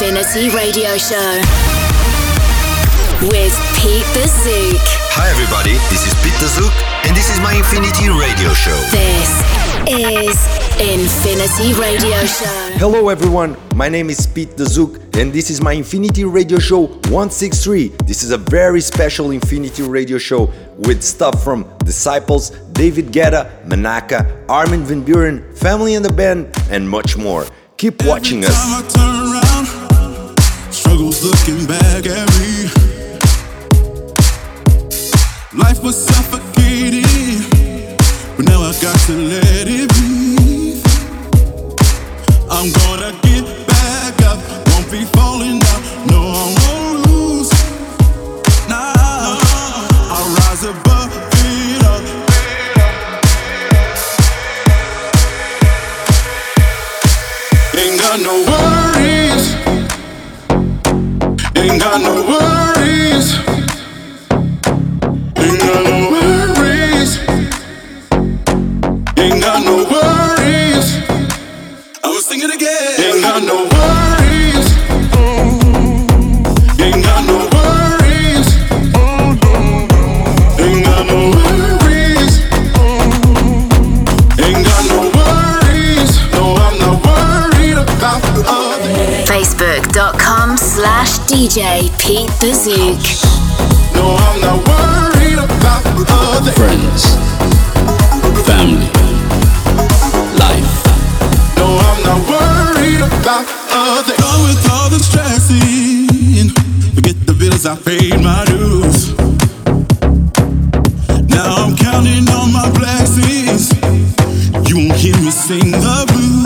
Infinity Radio Show with Pete Tha Zouk. Hi, everybody. This is Pete Tha Zouk, and this is my Infinity Radio Show. This is Infinity Radio Show. Hello, everyone. My name is Pete Tha Zouk, and this is my Infinity Radio Show 163. This is a very special Infinity Radio Show with stuff from Disciples, David Guetta, Manaka, Armin van Buuren, Family and the Band, and much more. Keep watching us. Struggles looking back at me. Life was suffocating, but now I got to let it be. I'm gonna DJ Pete Tha Zouk. No, I'm not worried about other. friends, family, life. No, I'm not worried about other. Done with all the stressing. Forget the bills, I paid my dues. Now I'm counting on my blessings. You won't hear me sing the blues.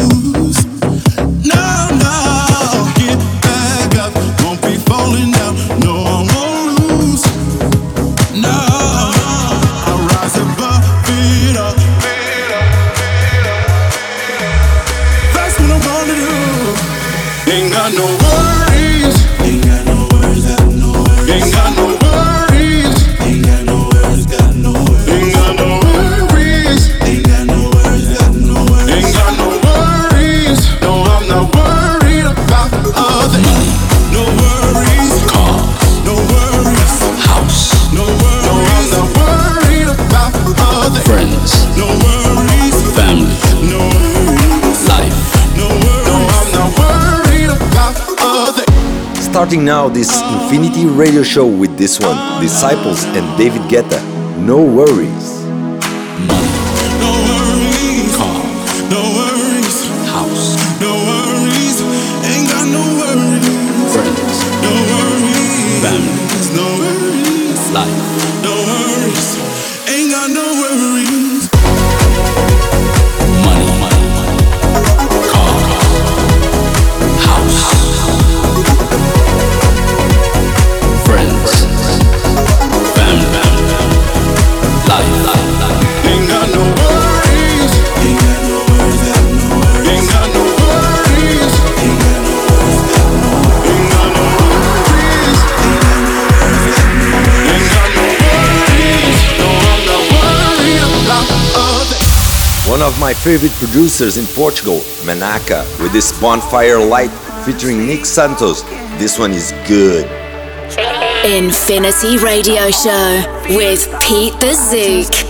Starting now this Infinity Radio Show with this one Disciples and David Guetta. No worries. Money, my favorite producers in Portugal, Manaka, with this Bonfire Light featuring Nick Santos. This one is good. Infinity Radio Show with Pete Tha Zouk.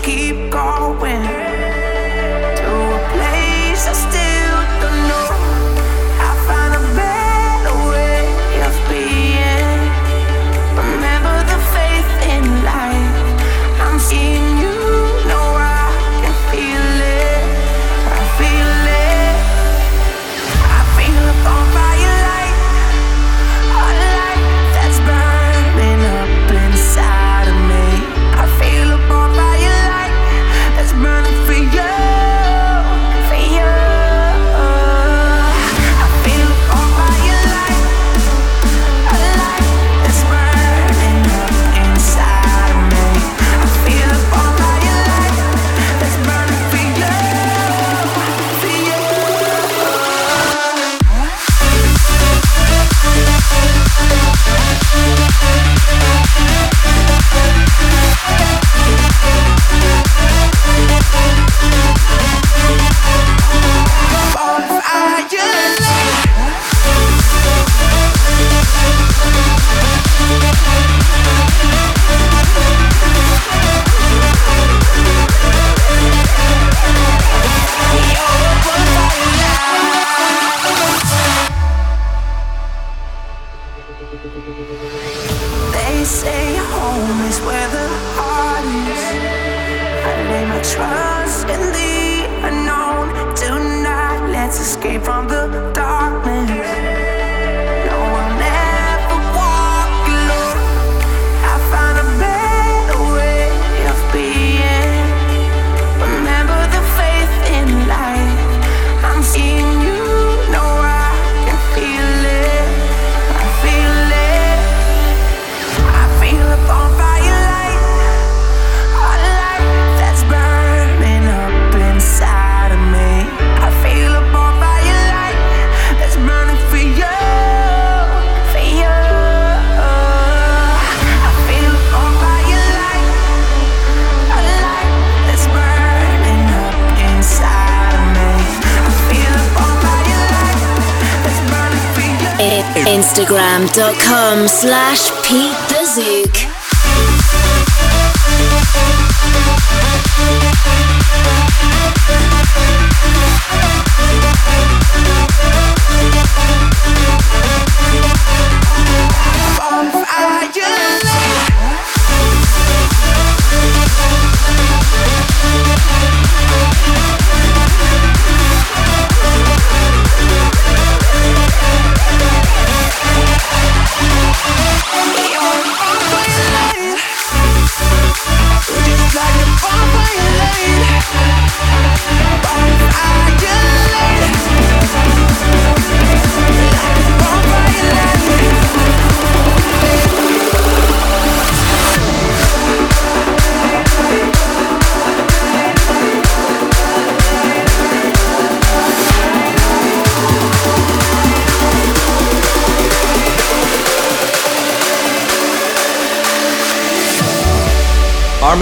Instagram.com slash Pete Tha Zouk.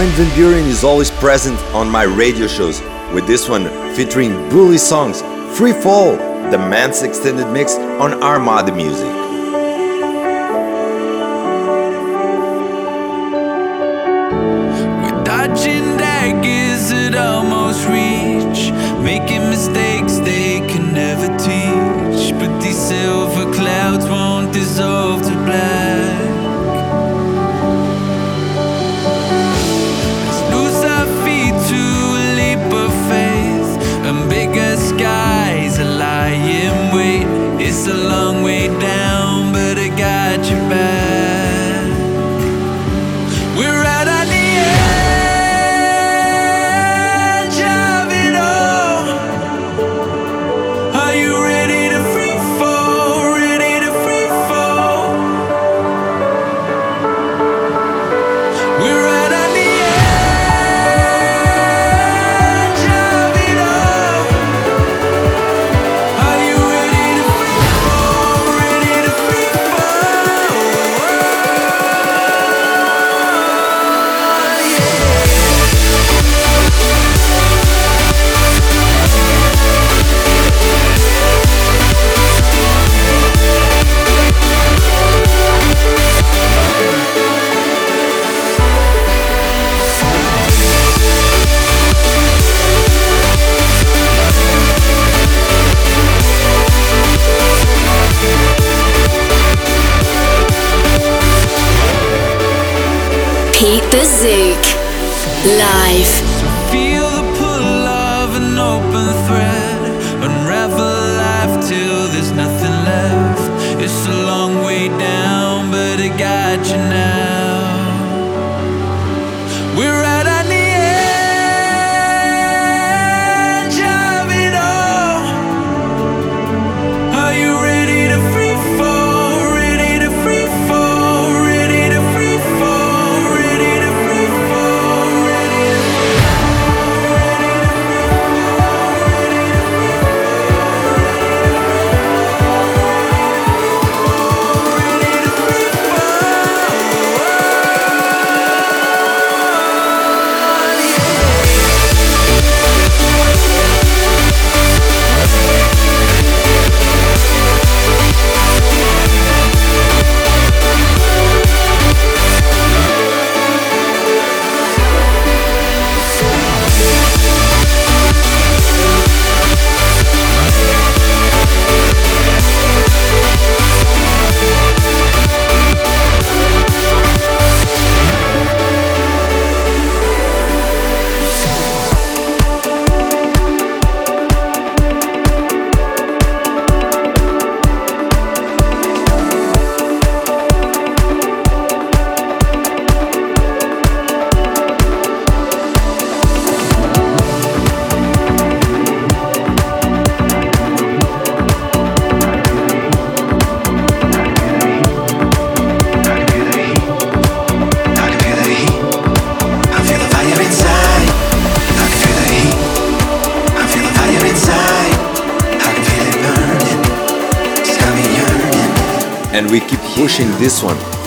Armin Van Buuren is always present on my radio shows, with this one featuring Bullysongs, Free Fall, the man's extended mix on Armada Music.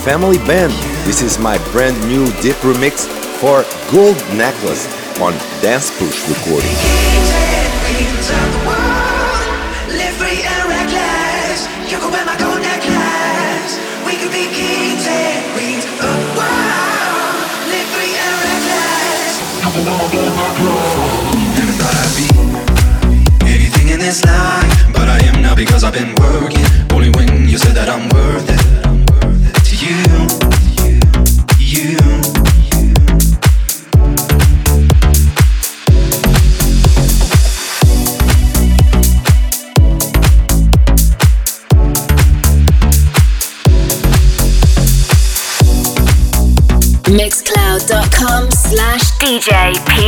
Family Band, this is my brand new deep remix for Gold Necklace on Dance Push recording. DJ Pete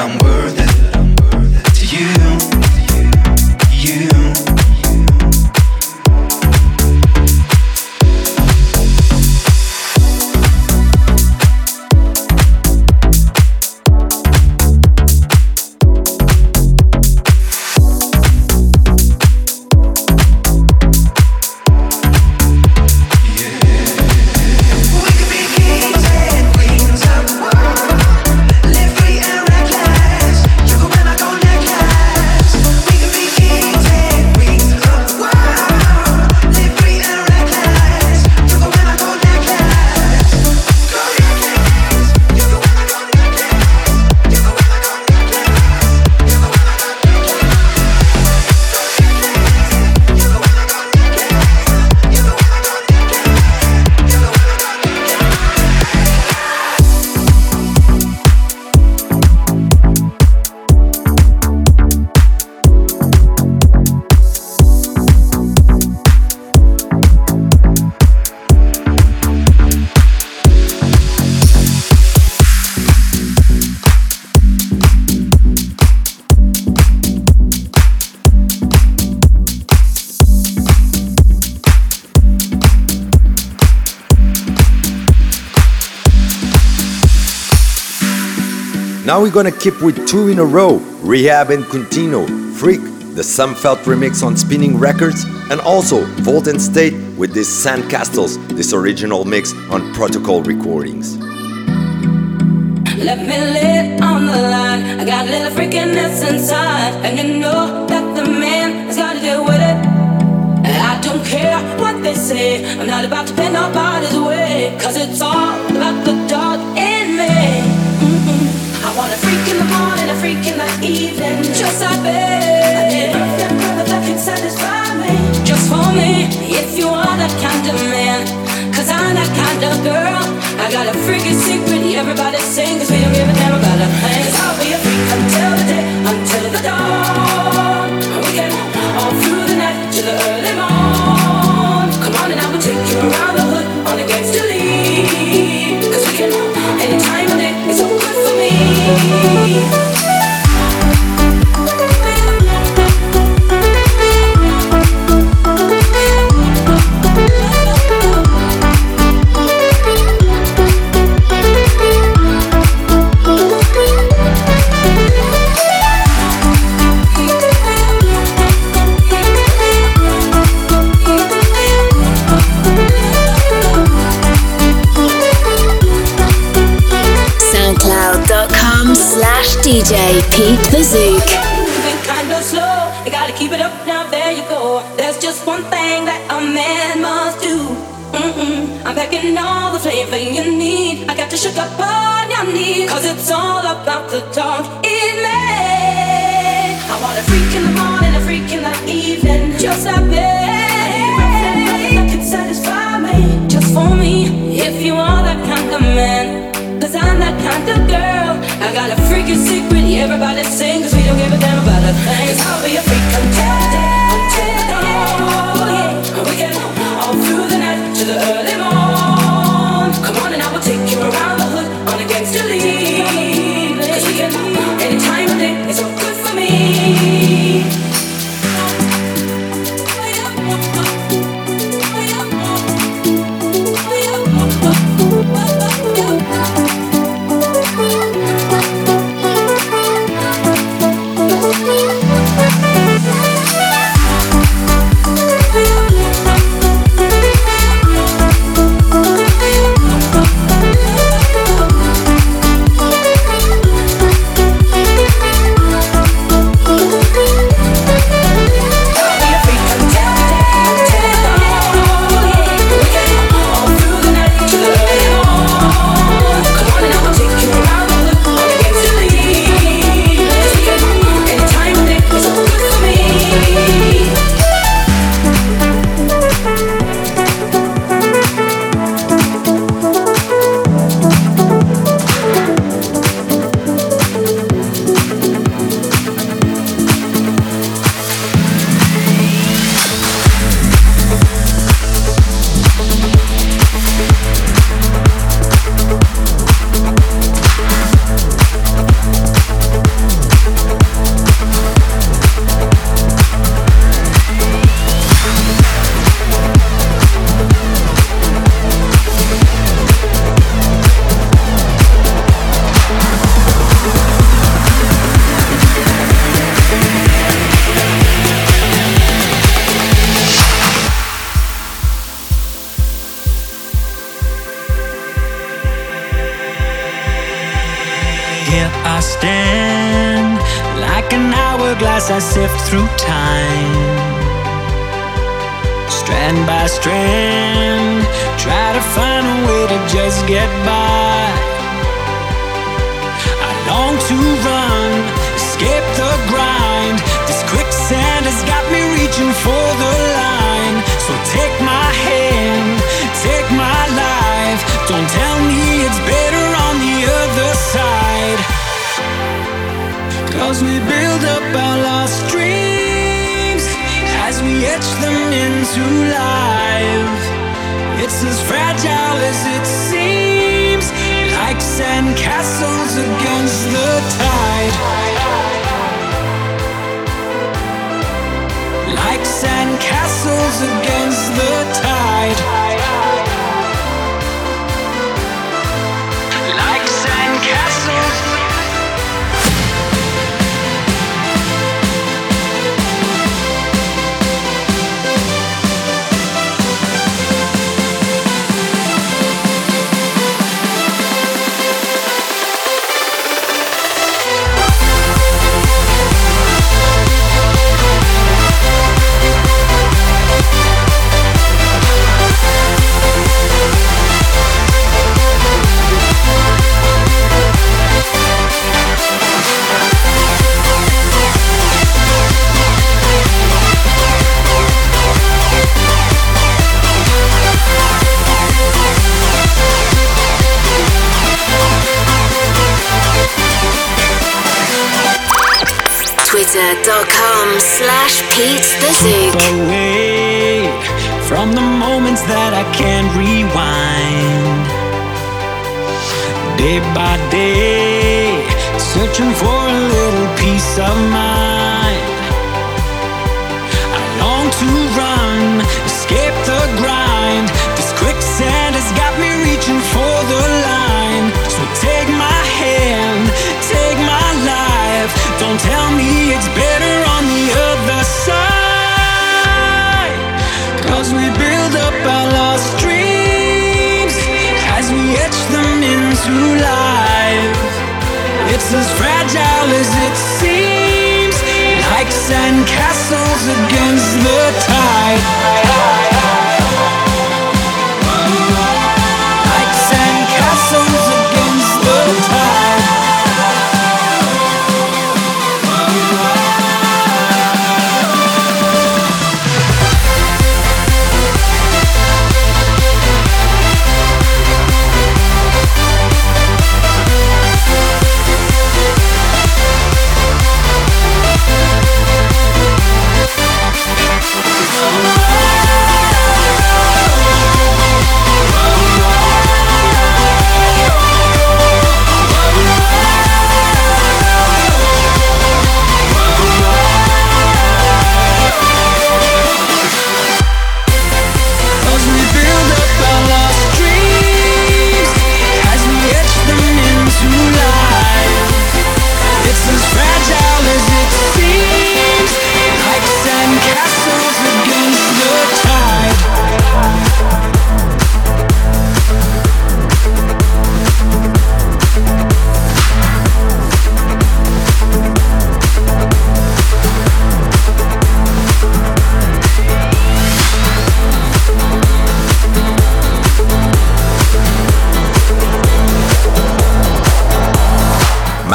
I'm worth we're gonna keep with two in a row Rehab and Contino, Freak, the Sumfelt remix on Spinning Records, and also Volt and State with this Sandcastles, this original mix on Protocol Recordings. Let me on the line. I got a little freakiness inside, and you know that the man has got to deal with it. I don't care what they say. I'm not about to nobody's way, cause it's all about the dog that kind of man, cause I'm that kind of girl. I got a freaky secret, everybody sing, cause we don't give a damn about a thing. Cause I'll be a freak until the day, until the dawn. We can all through the night to the early morn. Come on and I will take you around the hood on a gangster lead. Cause we can, any time of day, it's so good for me. Pete Tha Zouk. Moving kinda slow, you gotta keep it up now. There you go. There's just one thing that a man must do. Mm-mm. I'm packing all the flavor you need. I got to shook up on your knees, cause it's all about the talk in me. I want a freak in the morning, a freak in the evening, just like me. That can satisfy me, just for me. If you are that kind of man. Cause I'm that kind of girl. I got a freaking secret, everybody sing, cause we don't give a damn about a thing. Cause I'll be a freak try to find a way to just get by. I long to run, escape the grind. This quicksand has got me reaching for the line. So take my hand, take my life. Don't tell me it's better on the other side. Cause we build up our lost dreams as we etch them into life. As fragile as it seems, like sand castles against the tide. Like sand castles against the tide. I can't rewind. Day by day, searching for a little peace of mind. I long to run, escape the grind. This quicksand has got me reaching for the line. So take my hand, take my life. Don't tell me it's better to life. It's as fragile as it seems, like sandcastles against the tide.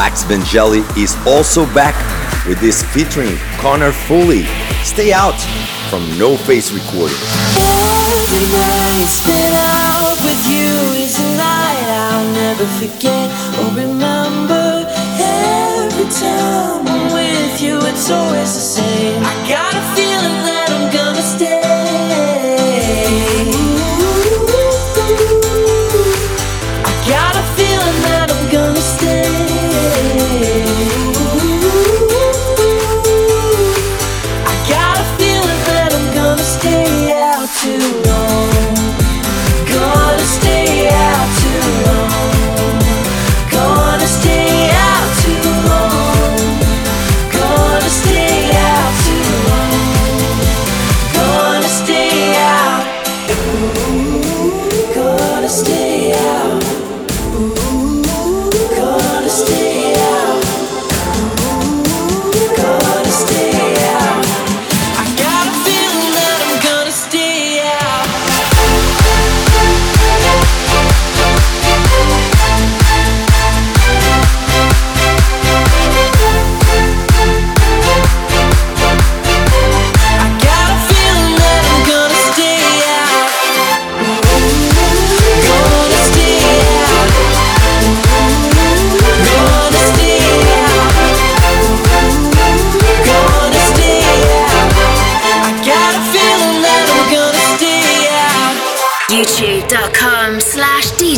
Max Vangeli is also back with this featuring Connor Foley. Stay out from No Face Recordings. Every night out with you is a night I'll never forget or remember. Every time I'm with you, it's always the same. I gotta feel.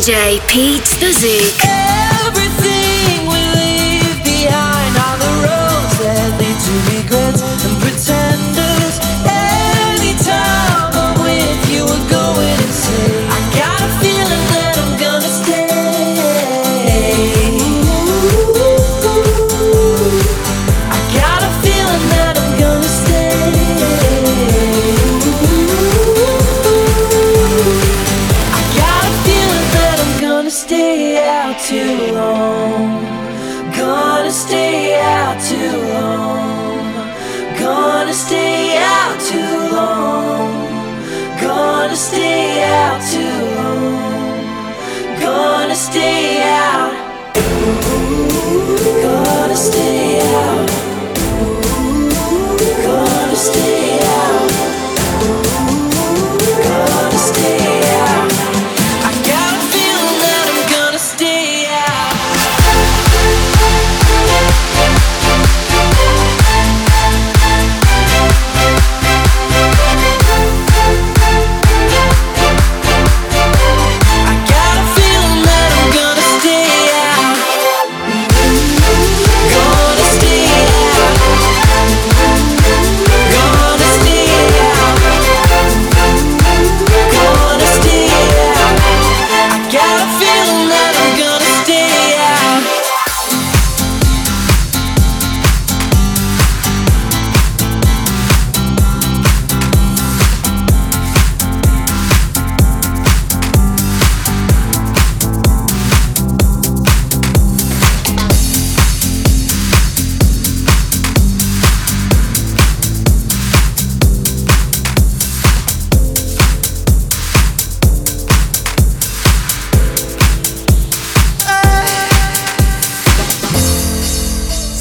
J. Pete Tha Zouk.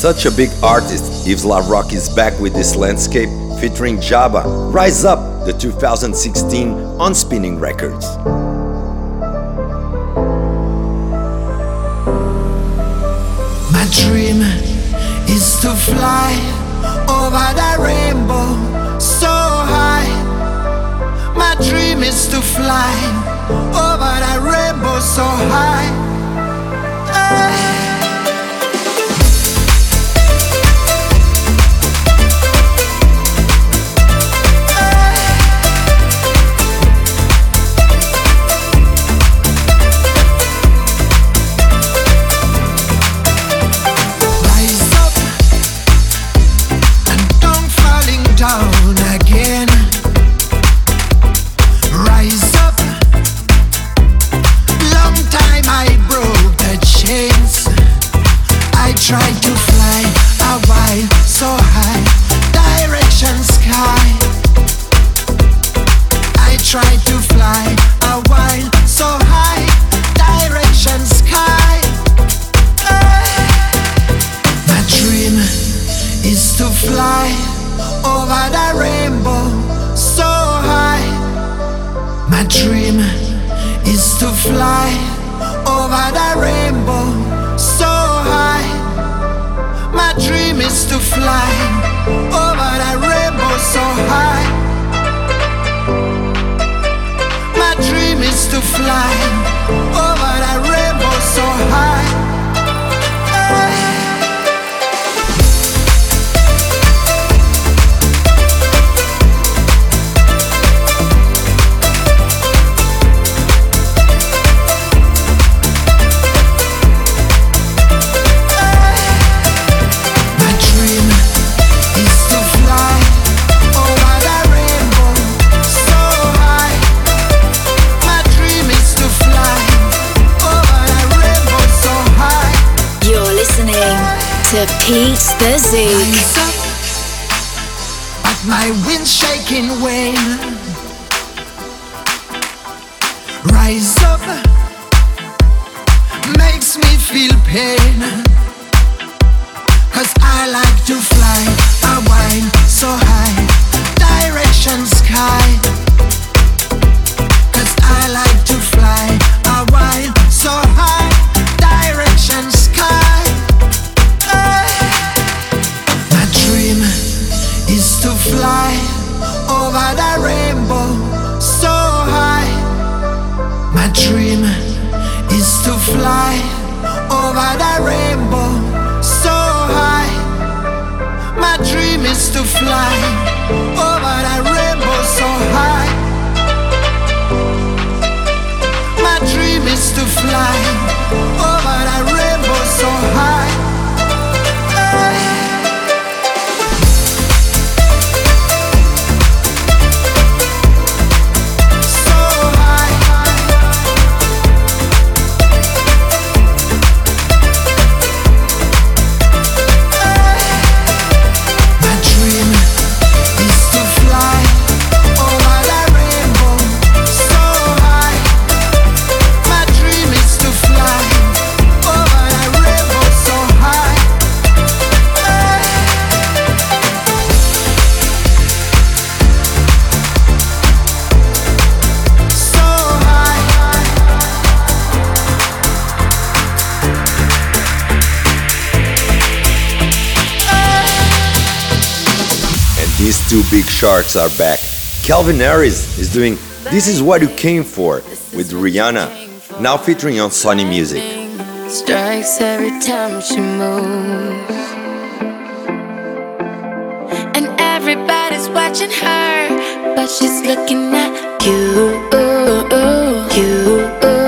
Such a big artist, Yves Larock is back with this landscape featuring Jaba, Rise Up, the 2016 on Spinning Records. My dream is to fly over the rainbow so high. My dream is to fly over the rainbow so high. Charts are back. Calvin Harris is doing This Is What You Came For with Rihanna, now featuring on Sony Music. Strikes every time she moves. And everybody's watching her, but she's looking at you. You.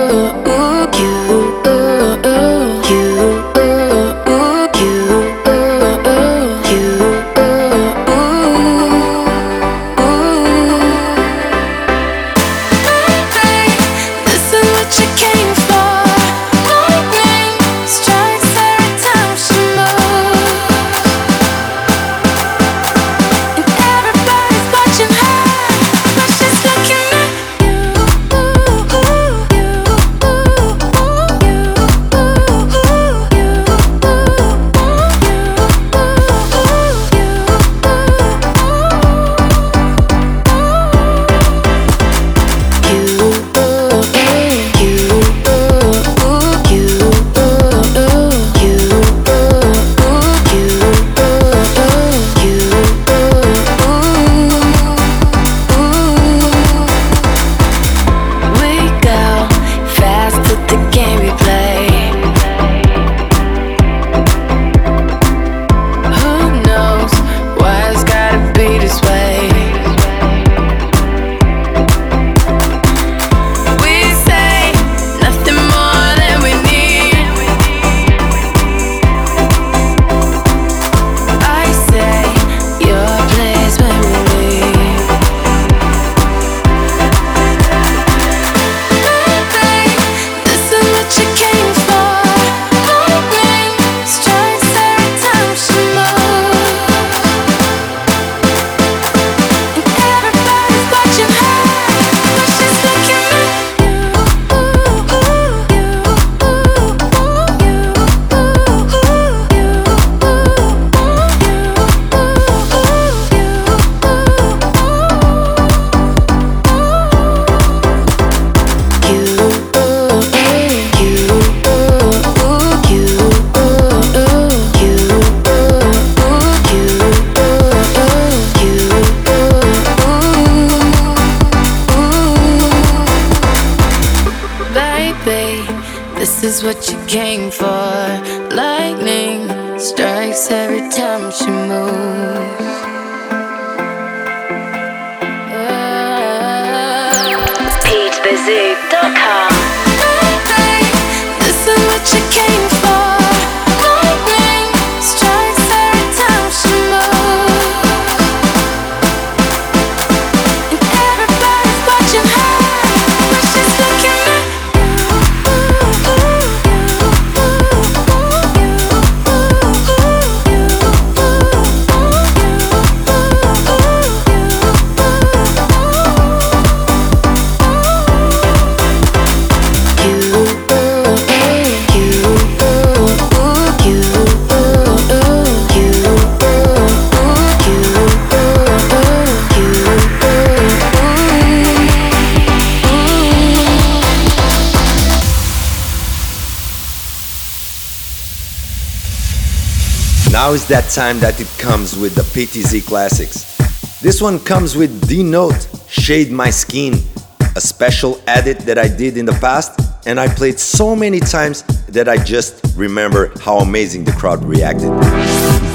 Now is that time that it comes with the PTZ Classics. This one comes with D Note, Shed My Skin, a special edit that I did in the past, and I played so many times that I just remember how amazing the crowd reacted.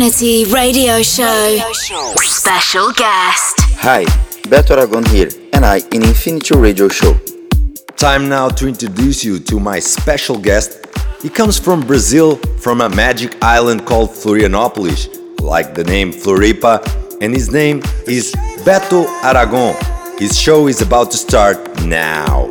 Infinity Radio Show. Special guest. Hi, Beto Aragon here, and I in Infinity Radio Show. Time now to introduce you to my special guest. He comes from Brazil, from a magic island called Florianopolis, like the name Floripa, and his name is Beto Aragon. His show is about to start now.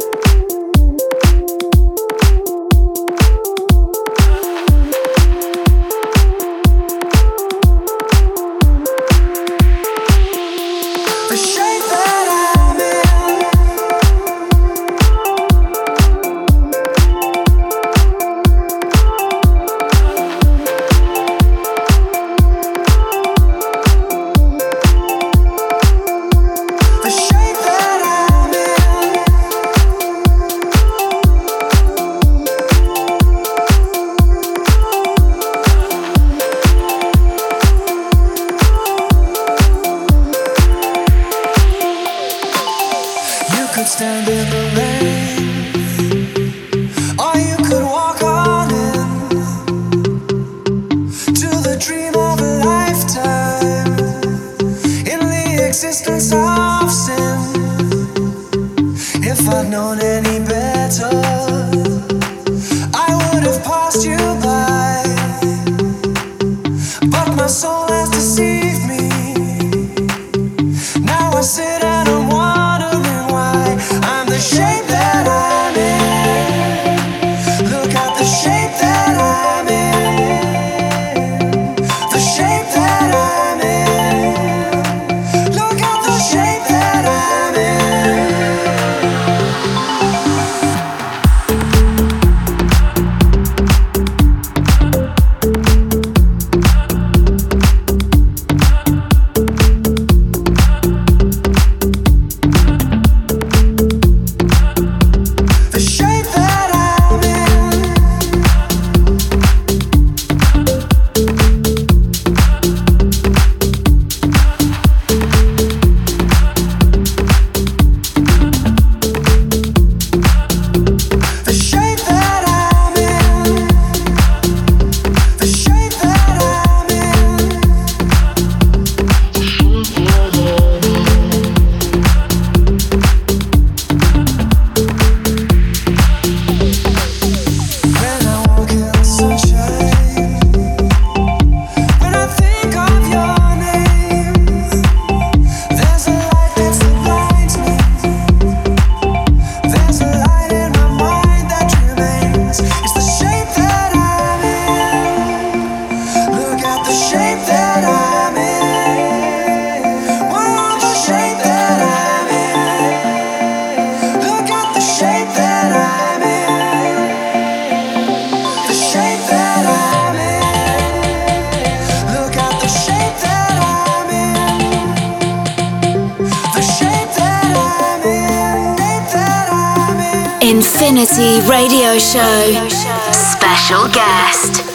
Infinity Radio Show. Special guest.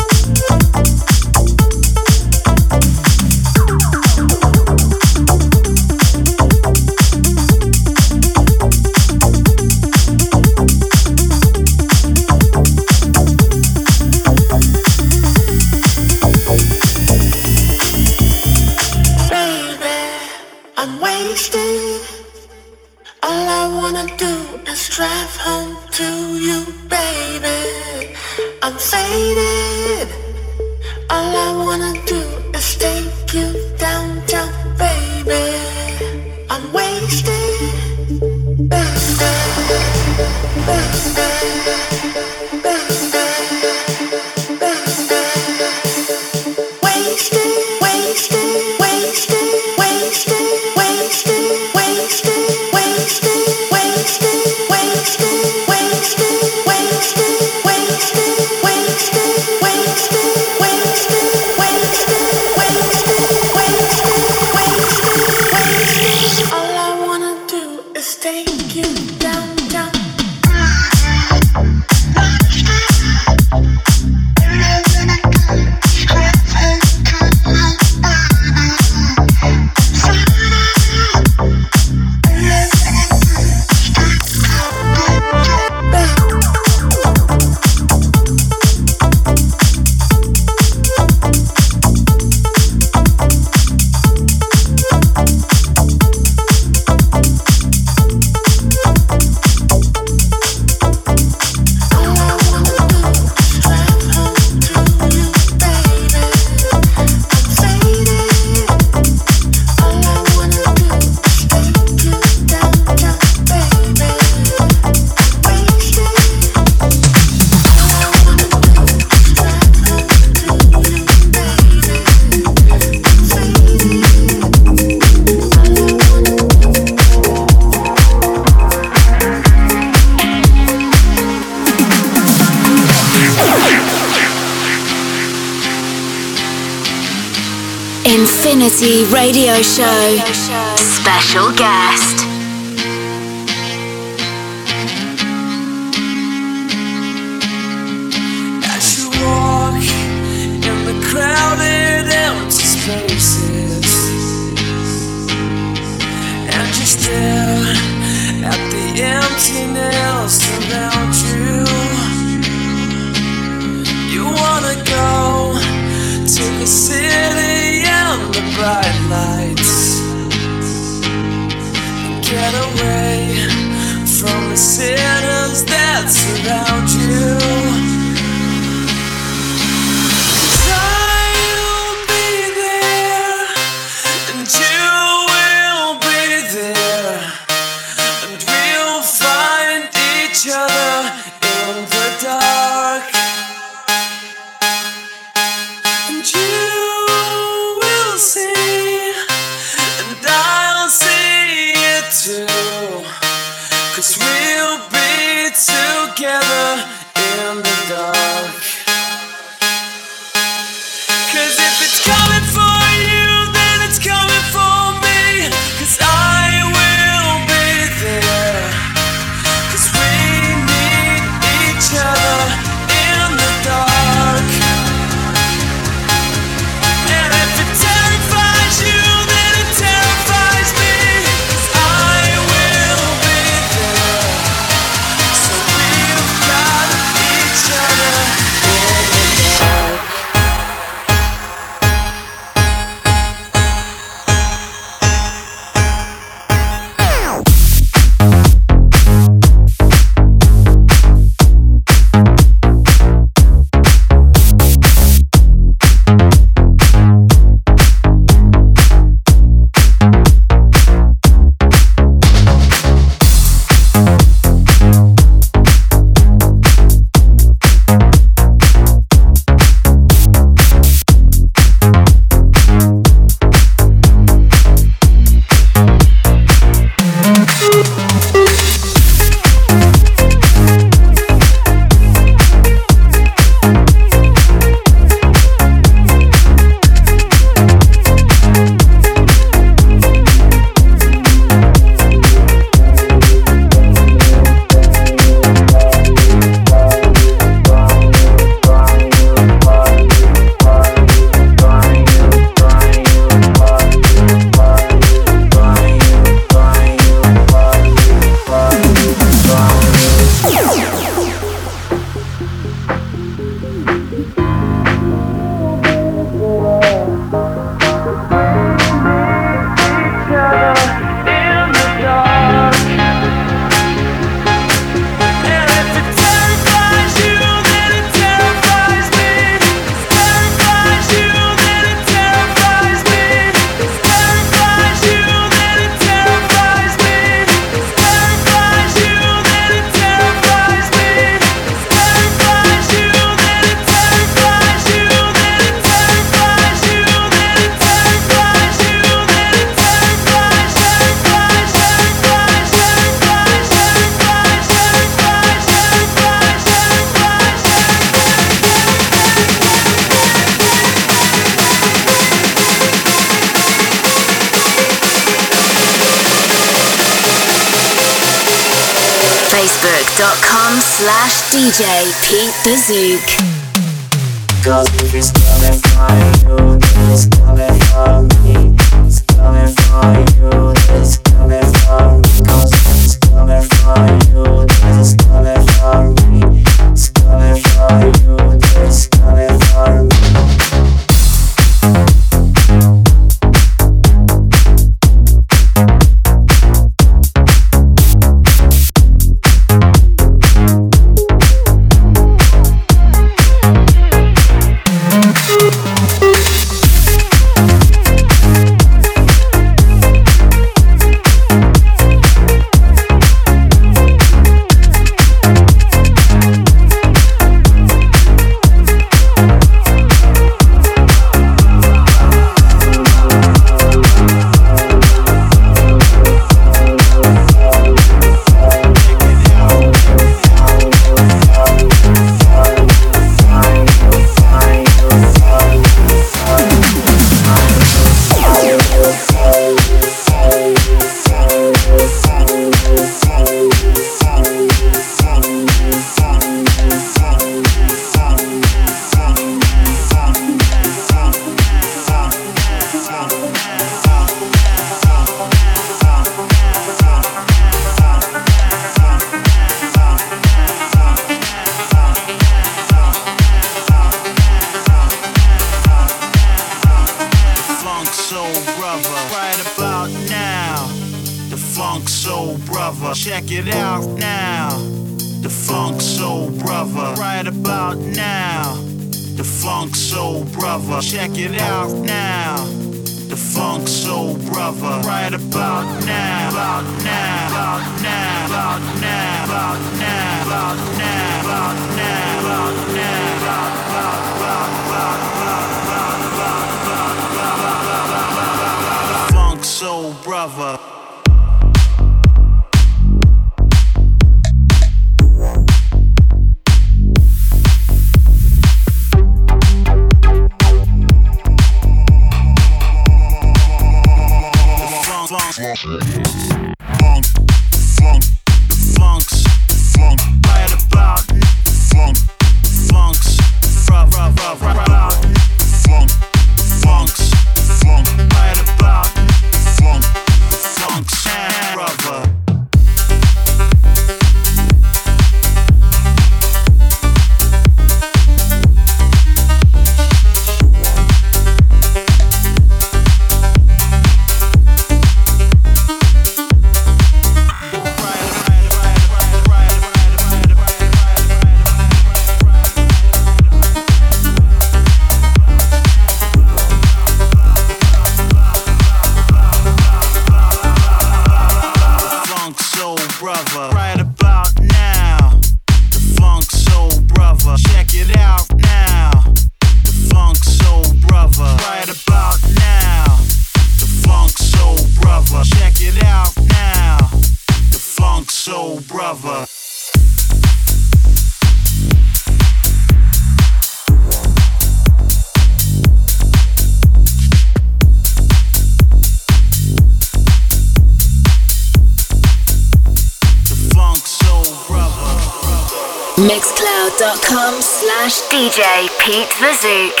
Pete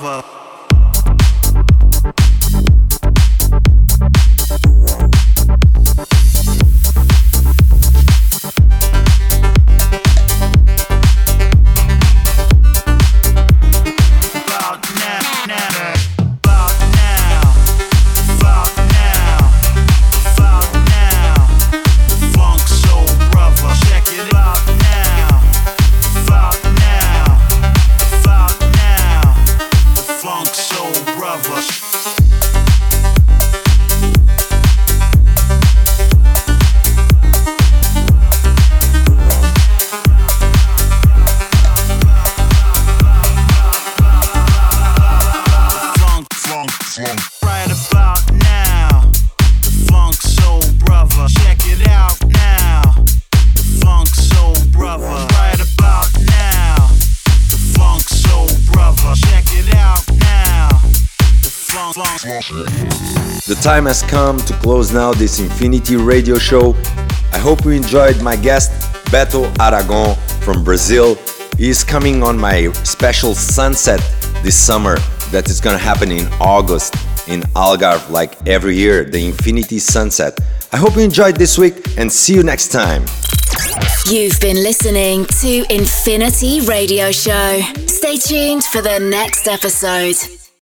the time has come to close now this Infinity Radio Show. I hope you enjoyed my guest, Beto Aragon from Brazil. He is coming on my special sunset this summer that is gonna happen in August in Algarve, like every year, the Infinity Sunset. I hope you enjoyed this week and see you next time. You've been listening to Infinity Radio Show. Stay tuned for the next episode.